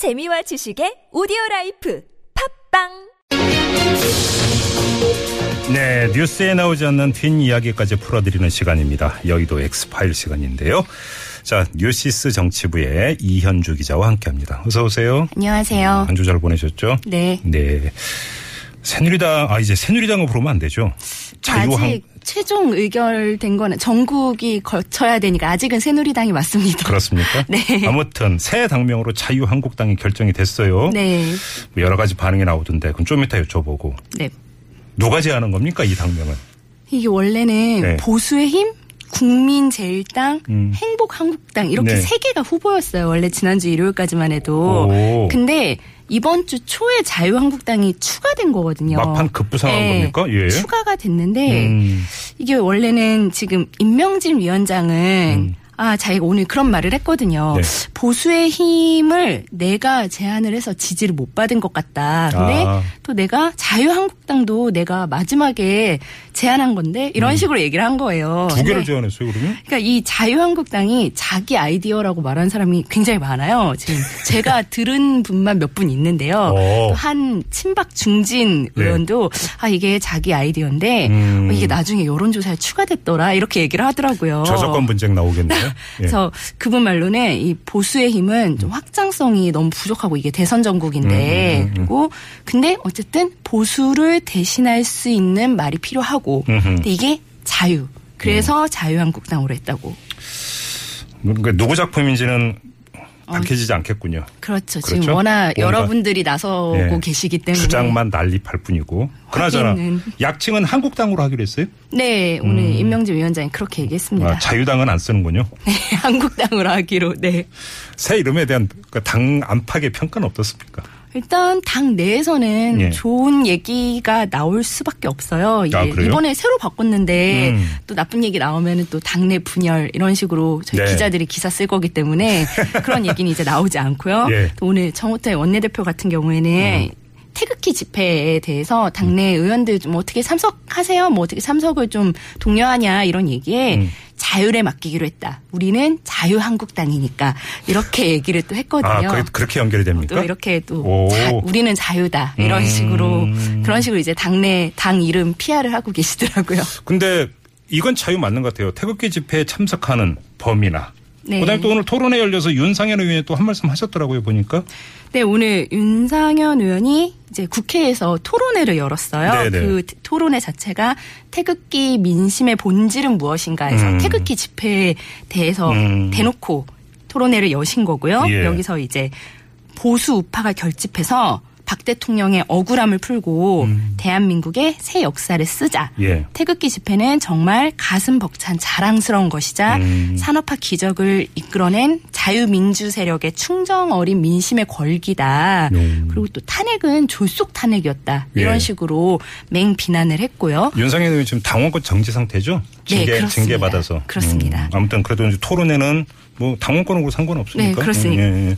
재미와 지식의 오디오 라이프 팟빵 네, 뉴스에 나오지 않는 뒷이야기까지 풀어드리는 시간입니다. 여의도 X파일 시간인데요. 자, 뉴시스 정치부의 이현주 기자와 함께합니다. 어서 오세요. 안녕하세요. 한 주 잘 보내셨죠? 네. 네. 새누리당, 아, 이제 새누리당을 부르면 안 되죠. 자유한, 아직 최종 의결된 거는 전국위 거쳐야 되니까 아직은 새누리당이 맞습니다. 그렇습니까? 네. 아무튼 새 당명으로 자유한국당이 결정이 됐어요. 네. 뭐 여러 가지 반응이 나오던데 그럼 좀 이따 여쭤보고 네. 누가 제안한 겁니까 이 당명은? 이게 원래는 네. 보수의 힘, 국민제일당, 음. 행복한국당 이렇게 네. 세 개가 후보였어요. 원래 지난주 일요일까지만 해도. 오. 근데 이번 주 초에 자유한국당이 추가된 거거든요. 막판 급부상한 네. 겁니까? 예. 추가가 됐는데 음. 이게 원래는 지금 임명진 위원장은 음. 아, 자기가 오늘 그런 말을 했거든요. 네. 보수의 힘을 내가 제안을 해서 지지를 못 받은 것 같다. 근데 아. 또 내가 자유한국당도 내가 마지막에 제안한 건데 이런 식으로 얘기를 한 거예요. 음. 두 개를 제안했어요 그러면? 그러니까 이 자유한국당이 자기 아이디어라고 말하는 사람이 굉장히 많아요. 지금 제가 들은 분만 몇 분 있는데요. 어. 또한 친박 중진 네. 의원도 아 이게 자기 아이디어인데 음. 어, 이게 나중에 여론조사에 추가됐더라 이렇게 얘기를 하더라고요. 저작권 분쟁 나오겠네요. 예. 그래서 그분 말로는 이 보수의 힘은 좀 확장성이 너무 부족하고 이게 대선 전국인데 음, 음, 음, 음. 그리고 근데 어쨌든 보수를 대신할 수 있는 말이 필요하고. 근데 이게 자유. 그래서 음. 자유한국당으로 했다고. 그러니까 누구 작품인지는 밝혀지지 않겠군요. 그렇죠. 지금 그렇죠? 워낙 여러분들이 나서고 예, 계시기 때문에. 주장만 난립할 뿐이고. 그나저나. 약칭은 한국당으로 하기로 했어요. 네, 오늘 임명진 위원장이 그렇게 얘기했습니다. 아, 자유당은 안 쓰는군요. 네, 한국당으로 하기로. 네. 새 이름에 대한 그당 안팎의 평가는 어떻습니까? 일단 당 내에서는 예. 좋은 얘기가 나올 수밖에 없어요. 아, 그래요? 이번에 새로 바꿨는데 음. 또 나쁜 얘기 나오면은 또 당내 분열 이런 식으로 저희 네. 기자들이 기사 쓸 거기 때문에 그런 얘기는 이제 나오지 않고요. 예. 또 오늘 정호태 원내대표 같은 경우에는 음. 태극기 집회에 대해서 당내 의원들 좀 어떻게 참석하세요? 뭐 어떻게 참석을 좀 독려하냐 이런 얘기에 음. 자율에 맡기기로 했다. 우리는 자유한국당이니까 이렇게 얘기를 또 했거든요. 아, 그래, 그렇게 연결이 됩니까? 또 이렇게 또 오. 자- 우리는 자유다 이런 음. 식으로 그런 식으로 이제 당내 당 이름 PR을 하고 계시더라고요. 근데 이건 자유 맞는 것 같아요. 태극기 집회에 참석하는 범위나. 네. 그다음에 또 오늘 토론회 열려서 윤상현 의원이 또 한 말씀 하셨더라고요 보니까. 네 오늘 윤상현 의원이 이제 국회에서 토론회를 열었어요. 네네. 그 토론회 자체가 태극기 민심의 본질은 무엇인가 해서 음. 태극기 집회에 대해서 음. 대놓고 토론회를 여신 거고요. 예. 여기서 이제 보수 우파가 결집해서 박 대통령의 억울함을 풀고 대한민국의 새 역사를 쓰자. 음. 예. 태극기 집회는 정말 가슴 벅찬 자랑스러운 것이자 음. 산업화 기적을 이끌어낸 자유민주 세력의 충정 어린 민심의 걸기다. 음. 그리고 또 탄핵은 졸속 탄핵이었다. 이런 예. 식으로 맹 비난을 했고요. 윤상현 의원 지금 당원권 정지 상태죠? 네, 징계, 그렇습니다. 징계 받아서. 그렇습니다. 음, 아무튼 그래도 토론회는 뭐 당원권하고 상관없으니까. 네, 그렇습니다. 예, 예.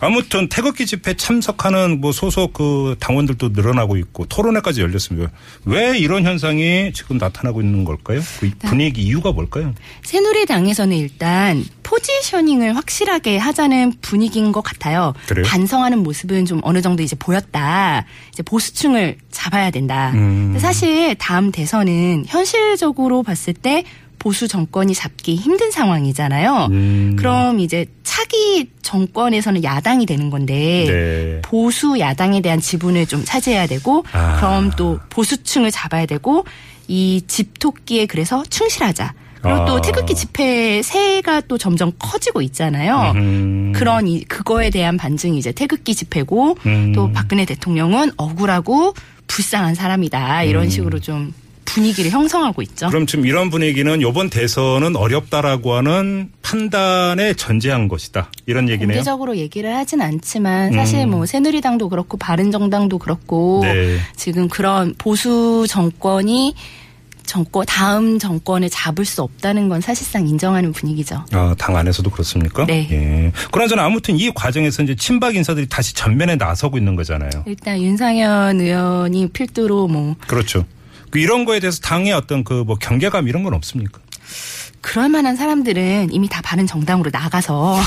아무튼 태극기 집회 참석하는 뭐 소속 그 당원들도 늘어나고 있고 토론회까지 열렸습니다. 왜 이런 현상이 지금 나타나고 있는 걸까요? 그 네. 분위기 이유가 뭘까요? 새누리당에서는 일단 포지셔닝을 확실하게 하자는 분위기인 것 같아요. 그래요? 반성하는 모습은 좀 어느 정도 이제 보였다. 이제 보수층을 잡아야 된다. 음. 사실 다음 대선은 현실적으로 봤을 때 보수 정권이 잡기 힘든 상황이잖아요. 음. 그럼 이제 차기 정권에서는 야당이 되는 건데 네. 보수 야당에 대한 지분을 좀 차지해야 되고 아. 그럼 또 보수층을 잡아야 되고 이 집토끼에 그래서 충실하자. 그리고 또 아. 태극기 집회 세가 또 점점 커지고 있잖아요. 음. 그런 이 그거에 대한 반증이 이제 태극기 집회고 음. 또 박근혜 대통령은 억울하고 불쌍한 사람이다 이런 음. 식으로 좀 분위기를 형성하고 있죠. 그럼 지금 이런 분위기는 이번 대선은 어렵다라고 하는 판단에 전제한 것이다. 이런 얘기네요. 공개적으로 얘기를 하진 않지만 사실 뭐 새누리당도 그렇고 바른정당도 그렇고 네. 지금 그런 보수 정권이 정권 다음 정권을 잡을 수 없다는 건 사실상 인정하는 분위기죠. 아, 당 안에서도 그렇습니까? 네. 예. 그나저나 아무튼 이 과정에서 이제 친박 인사들이 다시 전면에 나서고 있는 거잖아요. 일단 윤상현 의원이 필두로 뭐 그렇죠. 그 이런 거에 대해서 당의 어떤 그 뭐 경계감 이런 건 없습니까? 그럴 만한 사람들은 이미 다 바른 정당으로 나가서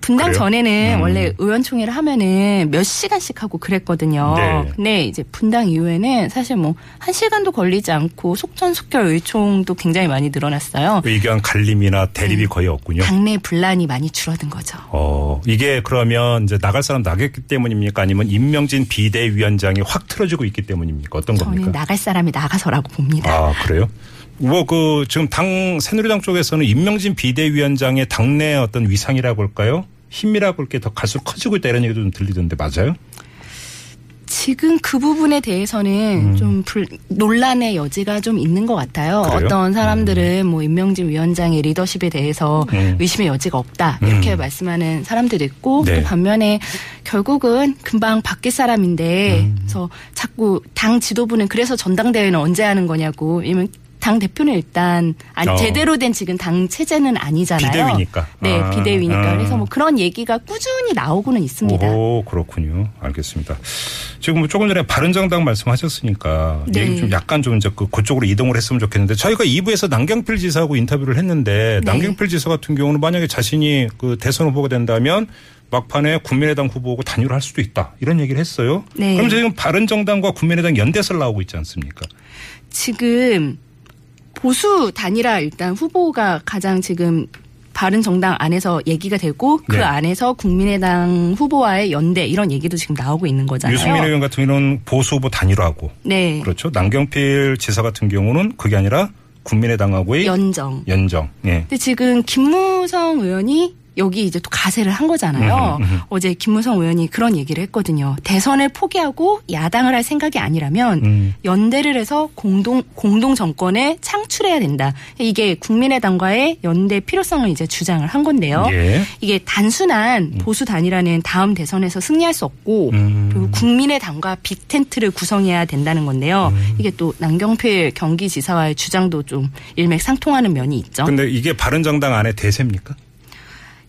분당 그래요? 전에는 음. 원래 의원총회를 하면은 몇 시간씩 하고 그랬거든요. 네. 근데 이제 분당 이후에는 사실 뭐 한 시간도 걸리지 않고 속전속결 의총도 굉장히 많이 늘어났어요. 의견 갈림이나 네. 대립이 거의 없군요. 당내 분란이 많이 줄어든 거죠. 어, 이게 그러면 이제 나갈 사람 나겠기 때문입니까? 아니면 임명진 비대위원장이 확 틀어지고 있기 때문입니까? 어떤 저는 겁니까? 나갈 사람이 나가서라고 봅니다. 아, 그래요? 뭐, 그, 지금 당, 새누리당 쪽에서는 임명진 비대위원장의 당내 어떤 위상이라고 할까요? 힘이라고 할게더 갈수록 커지고 있다 이런 얘기도 좀 들리던데 맞아요? 지금 그 부분에 대해서는 좀 불- 논란의 여지가 좀 있는 것 같아요. 음. 그래요? 어떤 사람들은 뭐 임명진 위원장의 리더십에 대해서 음. 의심의 여지가 없다 이렇게 음. 말씀하는 사람들도 있고 네. 또 반면에 결국은 금방 바뀔 사람인데 음. 그래서 자꾸 당 지도부는 그래서 전당대회는 언제 하는 거냐고 이면 당 대표는 일단 아니 어. 제대로 된 지금 당 체제는 아니잖아요. 비대위니까. 네, 아, 비대위니까. 아. 그래서 뭐 그런 얘기가 꾸준히 나오고는 있습니다. 오, 그렇군요. 알겠습니다. 지금 뭐 조금 전에 바른정당 말씀하셨으니까 네. 얘기 좀 약간 좀 이제 그 그쪽으로 이동을 했으면 좋겠는데 저희가 2부에서 남경필 지사하고 인터뷰를 했는데 네. 남경필 지사 같은 경우는 만약에 자신이 그 대선 후보가 된다면 막판에 국민의당 후보하고 단일화 할 수도 있다 이런 얘기를 했어요. 네. 그럼 지금 바른정당과 국민의당 연대설 나오고 있지 않습니까? 지금 보수 단일화 일단 후보가 가장 지금 바른 정당 안에서 얘기가 되고 그 네. 안에서 국민의당 후보와의 연대 이런 얘기도 지금 나오고 있는 거잖아요. 유승민 의원 같은 경우는 보수 후보 단일화하고 네. 그렇죠. 남경필 지사 같은 경우는 그게 아니라 국민의당하고의 연정. 연정. 예. 근데 지금 김무성 의원이 여기 이제 또 가세를 한 거잖아요. 음흠, 음흠. 어제 김무성 의원이 그런 얘기를 했거든요. 대선을 포기하고 야당을 할 생각이 아니라면 음. 연대를 해서 공동 공동 정권을 창출해야 된다. 이게 국민의당과의 연대 필요성을 이제 주장을 한 건데요. 예. 이게 단순한 보수 단일화는 다음 대선에서 승리할 수 없고 음. 그리고 국민의당과 빅텐트를 구성해야 된다는 건데요. 음. 이게 또 남경필 경기지사와의 주장도 좀 일맥상통하는 면이 있죠. 근데 이게 바른정당 안에 대세입니까?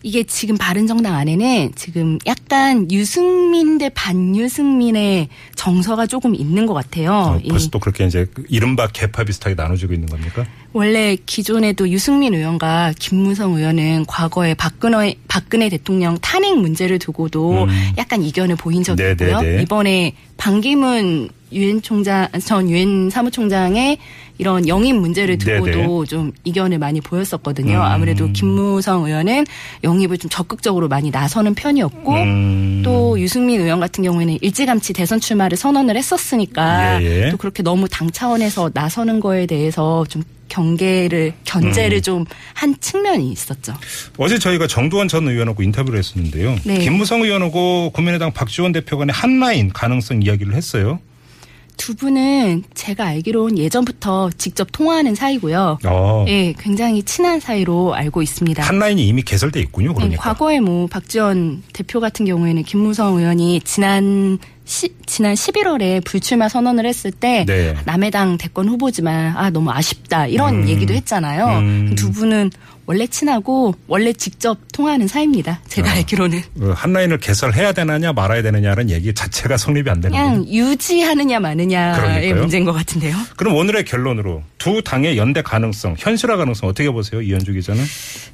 이게 지금 바른정당 안에는 지금 약간 유승민 대 반유승민의 정서가 조금 있는 것 같아요. 어, 이 벌써 또 그렇게 이제 그 이른바 개파 비슷하게 나눠지고 있는 겁니까? 원래 기존에도 유승민 의원과 김무성 의원은 과거에 박근혜 박근혜 대통령 탄핵 문제를 두고도 음. 약간 이견을 보인 적이 네, 있고요. 네, 네. 이번에 반기문 유엔 총장 전 유엔 사무총장의 이런 영입 문제를 네, 두고도 좀 이견을 많이 보였었거든요. 음. 아무래도 김무성 의원은 영입을 좀 적극적으로 많이 나서는 편이었고 음. 또 유승민 의원 같은 경우에는 일찌감치 대선 출마를 선언을 했었으니까 예, 예. 또 그렇게 너무 당 차원에서 나서는 거에 대해서 좀 경계를 음. 견제를 좀한 측면이 있었죠. 어제 저희가 정두원 전 의원하고 인터뷰를 했었는데요. 네. 김무성 의원하고 국민의당 박지원 대표 간의 한 라인 가능성 이야기를 했어요. 두 분은 제가 알기로는 예전부터 직접 통화하는 사이고요. 어. 예, 굉장히 친한 사이로 알고 있습니다. 한 라인이 이미 개설돼 있군요. 네, 그러니까. 과거에 뭐 박지원 대표 같은 경우에는 김무성 의원이 지난 시, 지난 11월에 불출마 선언을 했을 때 네. 남해당 대권 후보지만 아 너무 아쉽다 이런 음. 얘기도 했잖아요. 음. 두 분은 원래 친하고 원래 직접 통화하는 사이입니다. 제가 어. 알기로는 그 한라인을 개설해야 되느냐 말아야 되느냐는 얘기 자체가 성립이 안 되는 거예요. 그냥 유지하느냐 마느냐의. 문제인 것 같은데요. 그럼 오늘의 결론으로 두 당의 연대 가능성, 현실화 가능성 어떻게 보세요? 이현주 기자는?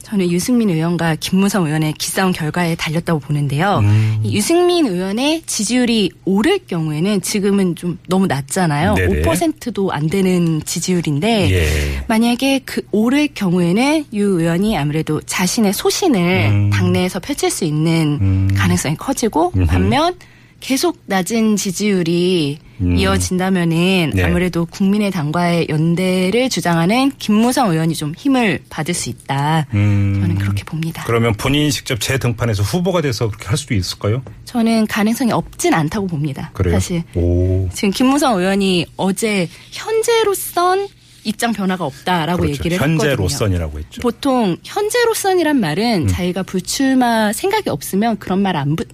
저는 유승민 의원과 김무성 의원의 기싸움 결과에 달렸다고 보는데요. 음. 이 유승민 의원의 지지율이 오를 경우에는 지금은 좀 너무 낮잖아요. 네네. 5%도 안 되는 지지율인데 예. 만약에 그 오를 경우에는 유 의원이 아무래도 자신의 소신을 음. 당내에서 펼칠 수 있는 음. 가능성이 커지고. 반면 계속 낮은 지지율이 음. 이어진다면은 네. 아무래도 국민의당과의 연대를 주장하는 김무성 의원이 좀 힘을 받을 수 있다. 음. 저는 그렇게 봅니다. 그러면 본인이 직접 재등판해서 후보가 돼서 그렇게 할 수도 있을까요? 저는 가능성이 없진 않다고 봅니다. 그래요? 사실 오. 지금 김무성 의원이 어제 현재로선 입장 변화가 없다라고 그렇죠. 얘기를 했거든요. 현재로선이라고 했죠. 보통 현재로선이란 음. 말은 자기가 불출마 생각이 없으면 그런 말안 붙,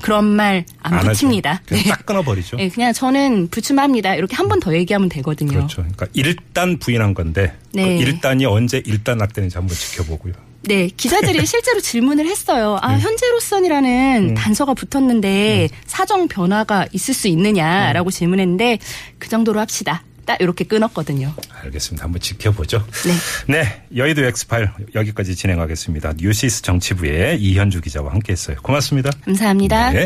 그런 말 안. 붙입니다. 그냥 네. 딱 끊어버리죠. 네, 그냥 저는 불출마합니다. 이렇게 한 번 더 얘기하면 되거든요. 그렇죠. 그러니까 일단 부인한 건데 네. 그 일단이 언제 일단 낙되는지 한번 지켜보고요. 네, 기자들이 실제로 질문을 했어요. 아, 현재로선이라는 음. 단서가 붙었는데 사정 변화가 있을 수 있느냐라고 음. 질문했는데 그 정도로 합시다. 딱 이렇게 끊었거든요. 알겠습니다. 한번 지켜보죠. 네. 네, 여의도 엑스파일 여기까지 진행하겠습니다. 뉴시스 정치부의 이현주 기자와 함께했어요. 고맙습니다. 감사합니다. 네.